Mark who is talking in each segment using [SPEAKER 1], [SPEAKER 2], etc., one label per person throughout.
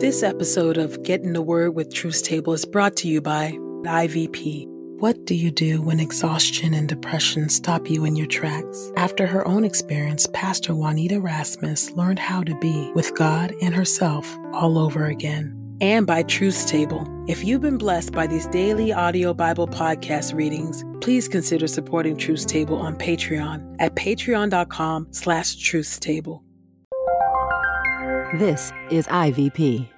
[SPEAKER 1] This episode of Get in the Word with Truth's Table is brought to you by IVP. What do you do when exhaustion and depression stop you in your tracks? After her own experience, Pastor Juanita Rasmus learned how to be with God and herself all over again. And by Truth's Table. If you've been blessed by these daily audio Bible podcast readings, please consider supporting Truth's Table on Patreon at patreon.com slash truthstable.
[SPEAKER 2] This is IVP.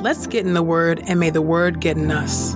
[SPEAKER 1] Let's get in the Word, and may the Word get in us.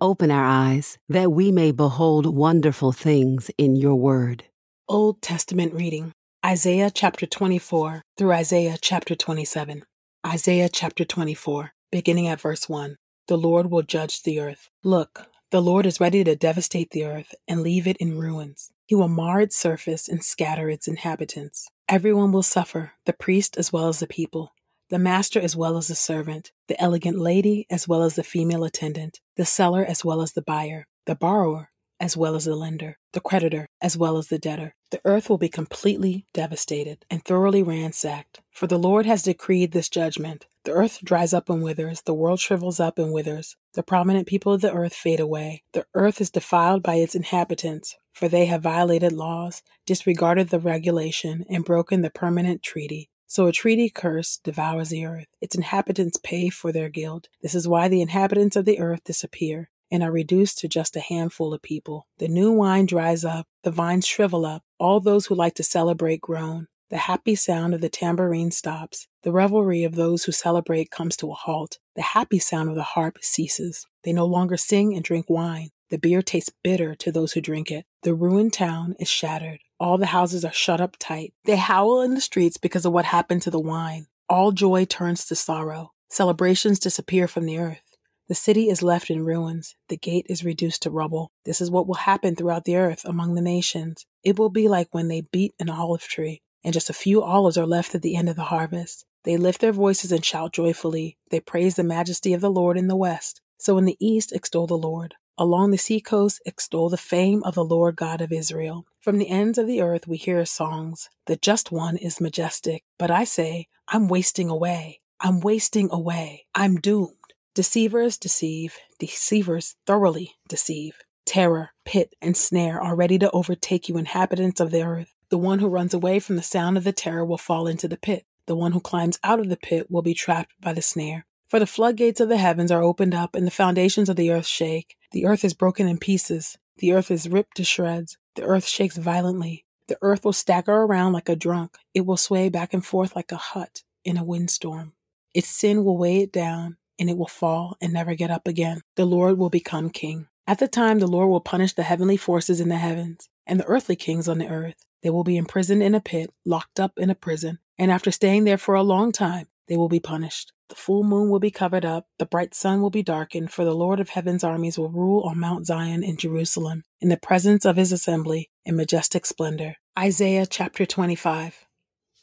[SPEAKER 2] Open our eyes that we may behold wonderful things in your word.
[SPEAKER 1] Old Testament reading Isaiah chapter 24 through Isaiah chapter 27. Isaiah chapter 24, beginning at verse 1. The Lord will judge the earth. Look, the Lord is ready to devastate the earth and leave it in ruins. He will mar its surface and scatter its inhabitants. Everyone will suffer, the priest as well as the people, the master as well as the servant, the elegant lady as well as the female attendant, the seller as well as the buyer, the borrower as well as the lender, the creditor as well as the debtor. The earth will be completely devastated and thoroughly ransacked, for the Lord has decreed this judgment. The earth dries up and withers, the world shrivels up and withers, the prominent people of the earth fade away. The earth is defiled by its inhabitants, for they have violated laws, disregarded the regulation, and broken the permanent treaty. So a treaty curse devours the earth. Its inhabitants pay for their guilt. This is why the inhabitants of the earth disappear and are reduced to just a handful of people. The new wine dries up, the vines shrivel up, all those who like to celebrate groan. The happy sound of the tambourine stops. The revelry of those who celebrate comes to a halt. The happy sound of the harp ceases. They no longer sing and drink wine. The beer tastes bitter to those who drink it. The ruined town is shattered. All the houses are shut up tight. They howl in the streets because of what happened to the wine. All joy turns to sorrow. Celebrations disappear from the earth. The city is left in ruins. The gate is reduced to rubble. This is what will happen throughout the earth among the nations. It will be like when they beat an olive tree, and just a few olives are left at the end of the harvest. They lift their voices and shout joyfully. They praise the majesty of the Lord in the west. So in the east, extol the Lord. Along the seacoast, extol the fame of the Lord God of Israel. From the ends of the earth, we hear songs. The just one is majestic. But I say, I'm wasting away. I'm wasting away. I'm doomed. Deceivers deceive. Deceivers thoroughly deceive. Terror, pit, and snare are ready to overtake you, inhabitants of the earth. The one who runs away from the sound of the terror will fall into the pit. The one who climbs out of the pit will be trapped by the snare. For the floodgates of the heavens are opened up, and the foundations of the earth shake. The earth is broken in pieces. The earth is ripped to shreds. The earth shakes violently. The earth will stagger around like a drunk. It will sway back and forth like a hut in a windstorm. Its sin will weigh it down, and it will fall and never get up again. The Lord will become king. At the time, the Lord will punish the heavenly forces in the heavens and the earthly kings on the earth. They will be imprisoned in a pit, locked up in a prison, and after staying there for a long time, they will be punished. The full moon will be covered up, the bright sun will be darkened, for the Lord of heaven's armies will rule on Mount Zion in Jerusalem, in the presence of his assembly, in majestic splendor. Isaiah chapter 25.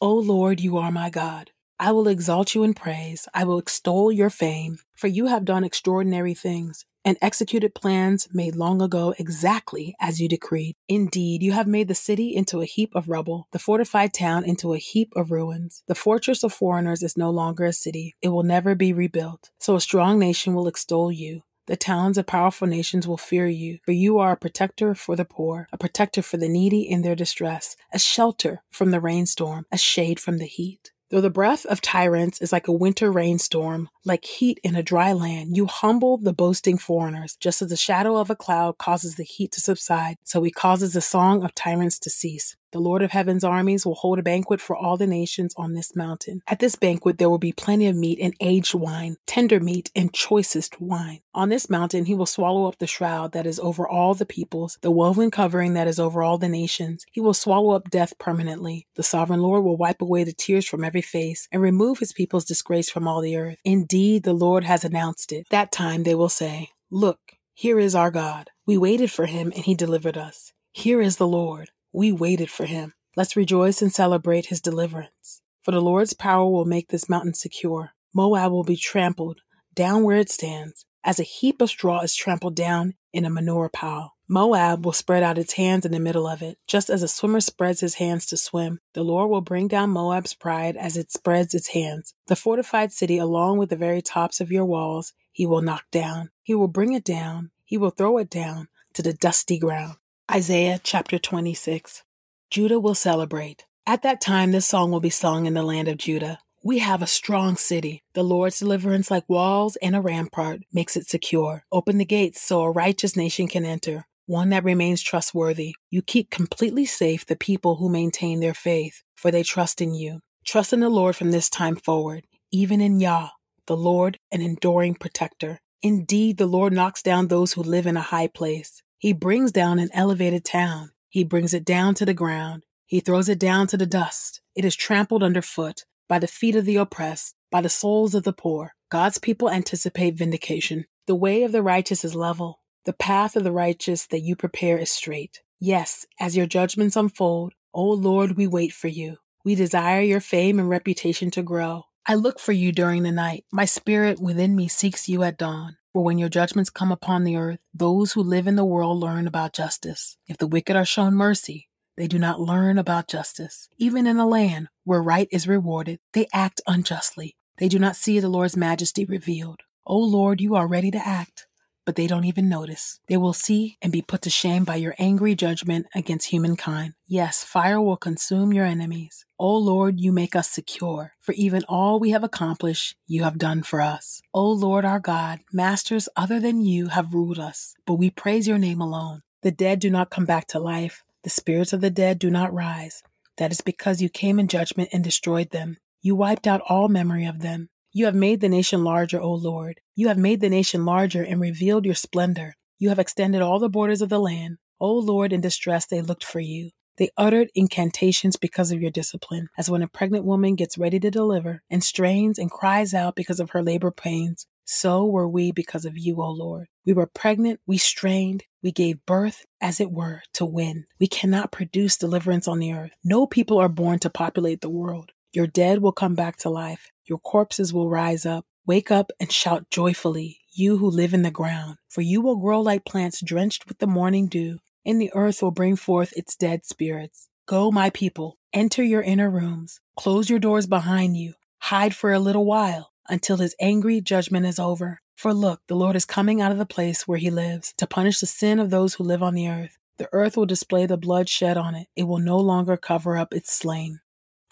[SPEAKER 1] O Lord, you are my God. I will exalt you in praise. I will extol your fame, for you have done extraordinary things and executed plans made long ago exactly as you decreed. Indeed, you have made the city into a heap of rubble, the fortified town into a heap of ruins. The fortress of foreigners is no longer a city. It will never be rebuilt. So a strong nation will extol you. The towns of powerful nations will fear you, for you are a protector for the poor, a protector for the needy in their distress, a shelter from the rainstorm, a shade from the heat. Though the breath of tyrants is like a winter rainstorm, like heat in a dry land, you humble the boasting foreigners, just as the shadow of a cloud causes the heat to subside, so he causes the song of tyrants to cease. The Lord of heaven's armies will hold a banquet for all the nations on this mountain. At this banquet, there will be plenty of meat and aged wine, tender meat and choicest wine. On this mountain, he will swallow up the shroud that is over all the peoples, the woven covering that is over all the nations. He will swallow up death permanently. The sovereign Lord will wipe away the tears from every face and remove his people's disgrace from all the earth. Indeed, the Lord has announced it. That time they will say, Look, here is our God. We waited for him and he delivered us. Here is the Lord. We waited for him. Let's rejoice and celebrate his deliverance. For the Lord's power will make this mountain secure. Moab will be trampled down where it stands, as a heap of straw is trampled down in a manure pile. Moab will spread out its hands in the middle of it, just as a swimmer spreads his hands to swim. The Lord will bring down Moab's pride as it spreads its hands. The fortified city, along with the very tops of your walls, he will knock down. He will bring it down. He will throw it down to the dusty ground. Isaiah chapter 26. Judah will celebrate. At that time, this song will be sung in the land of Judah. We have a strong city. The Lord's deliverance, like walls and a rampart, makes it secure. Open the gates so a righteous nation can enter, one that remains trustworthy. You keep completely safe the people who maintain their faith, for they trust in you. Trust in the Lord from this time forward, even in Yah, the Lord, an enduring protector. Indeed, the Lord knocks down those who live in a high place. He brings down an elevated town. He brings it down to the ground. He throws it down to the dust. It is trampled underfoot by the feet of the oppressed, by the souls of the poor. God's people anticipate vindication. The way of the righteous is level. The path of the righteous that you prepare is straight. Yes, as your judgments unfold, O Lord, we wait for you. We desire your fame and reputation to grow. I look for you during the night. My spirit within me seeks you at dawn. For when your judgments come upon the earth, those who live in the world learn about justice. If the wicked are shown mercy, they do not learn about justice. Even in a land where right is rewarded, they act unjustly. They do not see the Lord's majesty revealed. O Lord, you are ready to act but they don't even notice. They will see and be put to shame by your angry judgment against humankind. Yes, fire will consume your enemies. O Lord, you make us secure, for even all we have accomplished, you have done for us. O Lord our God, masters other than you have ruled us, but we praise your name alone. The dead do not come back to life, the spirits of the dead do not rise. That is because you came in judgment and destroyed them. You wiped out all memory of them. You have made the nation larger, O Lord. You have made the nation larger and revealed your splendor. You have extended all the borders of the land. O Lord, in distress they looked for you. They uttered incantations because of your discipline, as when a pregnant woman gets ready to deliver and strains and cries out because of her labor pains. So were we because of you, O Lord. We were pregnant, we strained, we gave birth, as it were, to win. We cannot produce deliverance on the earth. No people are born to populate the world. Your dead will come back to life. Your corpses will rise up. Wake up and shout joyfully, you who live in the ground, for you will grow like plants drenched with the morning dew, and the earth will bring forth its dead spirits. Go, my people, enter your inner rooms, close your doors behind you, hide for a little while until his angry judgment is over. For look, the Lord is coming out of the place where he lives to punish the sin of those who live on the earth. The earth will display the blood shed on it. It will no longer cover up its slain.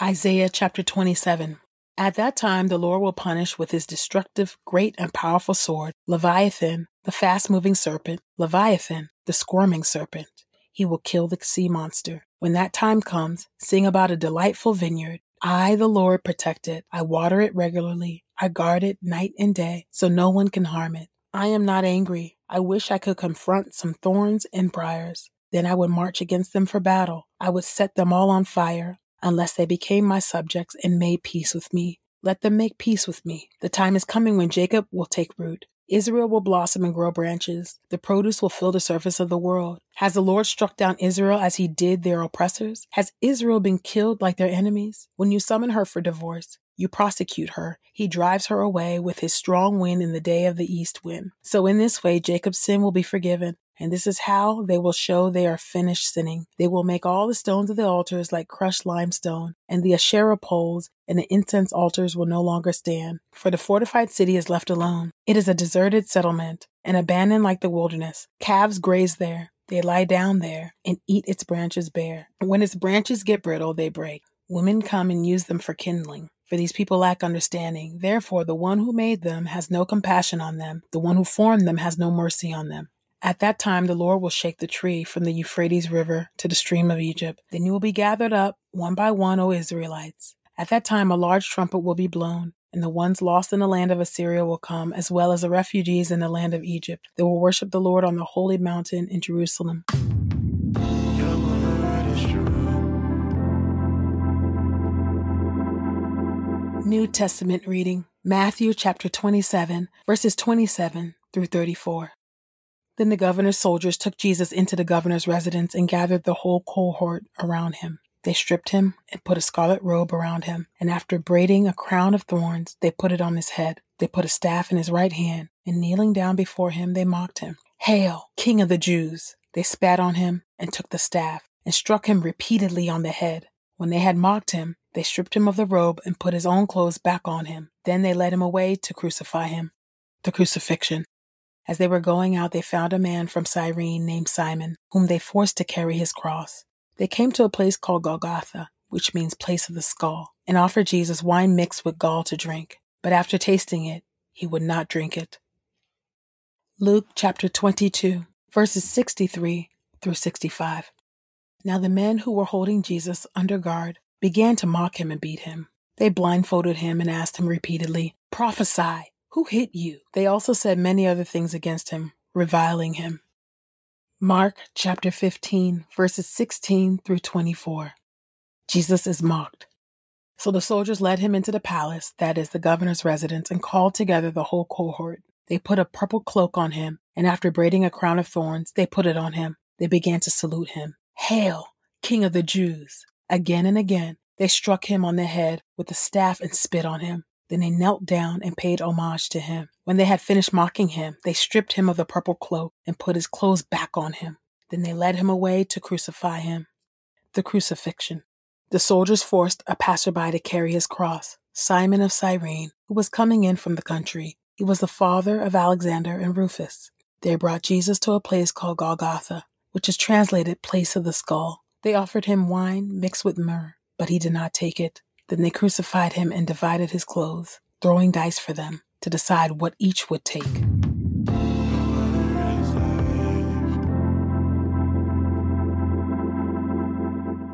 [SPEAKER 1] Isaiah chapter 27. At that time, the Lord will punish with his destructive, great, and powerful sword Leviathan, the fast moving serpent, Leviathan, the squirming serpent. He will kill the sea monster. When that time comes, sing about a delightful vineyard. I, the Lord, protect it. I water it regularly. I guard it night and day, so no one can harm it. I am not angry. I wish I could confront some thorns and briars. Then I would march against them for battle. I would set them all on fire unless they became my subjects and made peace with me. Let them make peace with me. The time is coming when Jacob will take root. Israel will blossom and grow branches. The produce will fill the surface of the world. Has the Lord struck down Israel as he did their oppressors? Has Israel been killed like their enemies? When you summon her for divorce, you prosecute her. He drives her away with his strong wind in the day of the east wind. So in this way, Jacob's sin will be forgiven, and this is how they will show they are finished sinning. They will make all the stones of the altars like crushed limestone, and the Asherah poles and the incense altars will no longer stand. For the fortified city is left alone. It is a deserted settlement. and abandoned like the wilderness. Calves graze there. They lie down there and eat its branches bare. When its branches get brittle, they break. Women come and use them for kindling. For these people lack understanding. Therefore, the one who made them has no compassion on them. The one who formed them has no mercy on them. At that time, the Lord will shake the tree from the Euphrates River to the stream of Egypt. Then you will be gathered up, one by one, O Israelites. At that time, a large trumpet will be blown, and the ones lost in the land of Assyria will come, as well as the refugees in the land of Egypt. They will worship the Lord on the holy mountain in Jerusalem. New Testament reading Matthew chapter 27, verses 27 through 34. Then the governor's soldiers took Jesus into the governor's residence and gathered the whole cohort around him. They stripped him and put a scarlet robe around him, and after braiding a crown of thorns, they put it on his head. They put a staff in his right hand, and kneeling down before him, they mocked him. Hail, King of the Jews! They spat on him and took the staff and struck him repeatedly on the head. When they had mocked him, they stripped him of the robe and put his own clothes back on him. Then they led him away to crucify him. The crucifixion. As they were going out, they found a man from Cyrene named Simon, whom they forced to carry his cross. They came to a place called Golgotha, which means place of the skull, and offered Jesus wine mixed with gall to drink. But after tasting it, he would not drink it. Luke chapter 22, verses 63 through 65. Now the men who were holding Jesus under guard began to mock him and beat him. They blindfolded him and asked him repeatedly, Prophesy, who hit you? They also said many other things against him, reviling him. Mark chapter 15, verses 16 through 24. Jesus is mocked. So the soldiers led him into the palace, that is the governor's residence, and called together the whole cohort. They put a purple cloak on him, and after braiding a crown of thorns, they put it on him. They began to salute him. Hail, King of the Jews! Again and again, they struck him on the head with a staff and spit on him. Then they knelt down and paid homage to him. When they had finished mocking him, they stripped him of the purple cloak and put his clothes back on him. Then they led him away to crucify him. The crucifixion. The soldiers forced a passerby to carry his cross, Simon of Cyrene, who was coming in from the country. He was the father of Alexander and Rufus. They brought Jesus to a place called Golgotha, which is translated place of the skull. They offered him wine mixed with myrrh, but he did not take it. Then they crucified him and divided his clothes, throwing dice for them to decide what each would take.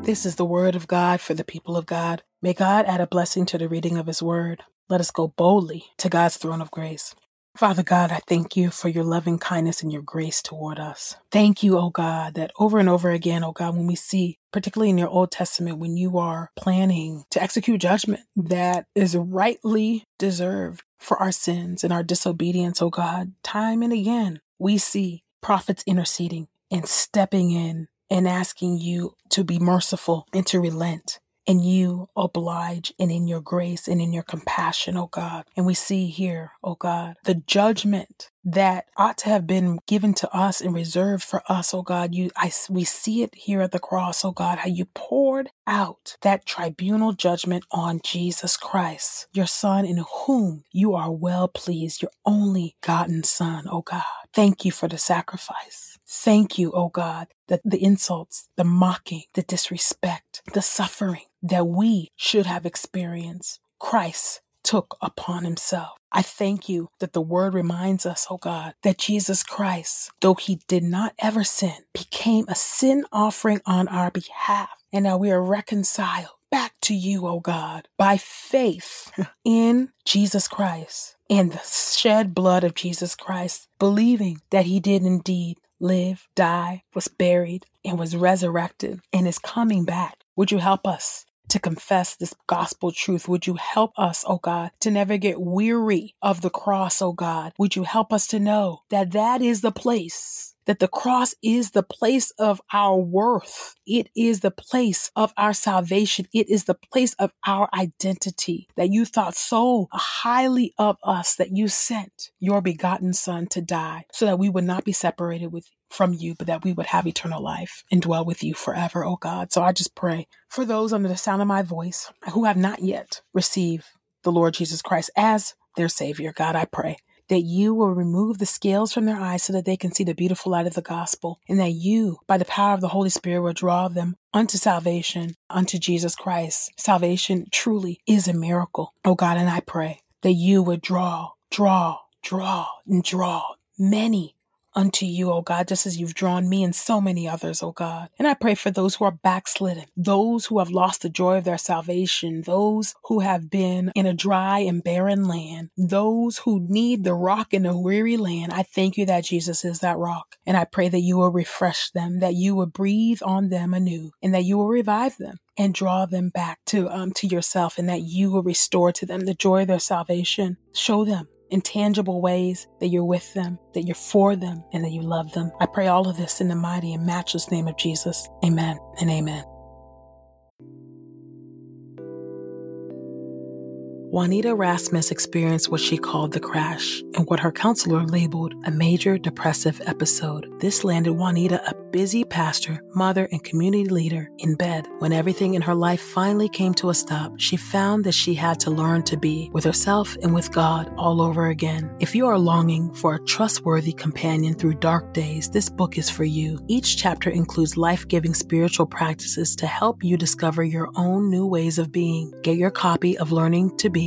[SPEAKER 1] This is the word of God for the people of God. May God add a blessing to the reading of his word. Let us go boldly to God's throne of grace. Father God, I thank you for your loving kindness and your grace toward us. Thank you, oh God, that over and over again, oh God, when we see, particularly in your Old Testament, when you are planning to execute judgment that is rightly deserved for our sins and our disobedience, oh God, time and again, we see prophets interceding and stepping in and asking you to be merciful and to relent and you oblige and in your grace and in your compassion, oh God. And we see here, oh God, the judgment that ought to have been given to us and reserved for us, oh God. You, I, we see it here at the cross, oh God, how you poured out that tribunal judgment on Jesus Christ, your Son, in whom you are well pleased, your only gotten Son, oh God. Thank you for the sacrifice. Thank you, oh God, that the insults, the mocking, the disrespect, the suffering that we should have experienced, Christ took upon himself. I thank you that the word reminds us, oh God, that Jesus Christ, though he did not ever sin, became a sin offering on our behalf. And now we are reconciled back to you, oh God, by faith in Jesus Christ and the shed blood of Jesus Christ, believing that he did indeed live, die, was buried, and was resurrected and is coming back. Would you help us to confess this gospel truth. Would you help us, oh God, to never get weary of the cross, oh God? Would you help us to know that that is the place that the cross is the place of our worth. It is the place of our salvation. It is the place of our identity that you thought so highly of us that you sent your begotten son to die so that we would not be separated with from you, but that we would have eternal life and dwell with you forever, oh God. So I just pray for those under the sound of my voice who have not yet received the Lord Jesus Christ as their Savior. God, I pray that you will remove the scales from their eyes so that they can see the beautiful light of the gospel, and that you, by the power of the Holy Spirit, will draw them unto salvation, unto Jesus Christ. Salvation truly is a miracle, oh God, and I pray that you would draw, draw, draw, and draw many unto you, O God, just as you've drawn me and so many others, O God. And I pray for those who are backslidden, those who have lost the joy of their salvation, those who have been in a dry and barren land, those who need the rock in a weary land. I thank you that Jesus is that rock. And I pray that you will refresh them, that you will breathe on them anew, and that you will revive them and draw them back to um to yourself and that you will restore to them the joy of their salvation. Show them in tangible ways that you're with them, that you're for them, and that you love them. I pray all of this in the mighty and matchless name of Jesus. Amen and amen. Juanita Rasmus experienced what she called the crash and what her counselor labeled a major depressive episode. This landed Juanita, a busy pastor, mother, and community leader, in bed. When everything in her life finally came to a stop, she found that she had to learn to be with herself and with God all over again. If you are longing for a trustworthy companion through dark days, this book is for you. Each chapter includes life giving spiritual practices to help you discover your own new ways of being. Get your copy of Learning to Be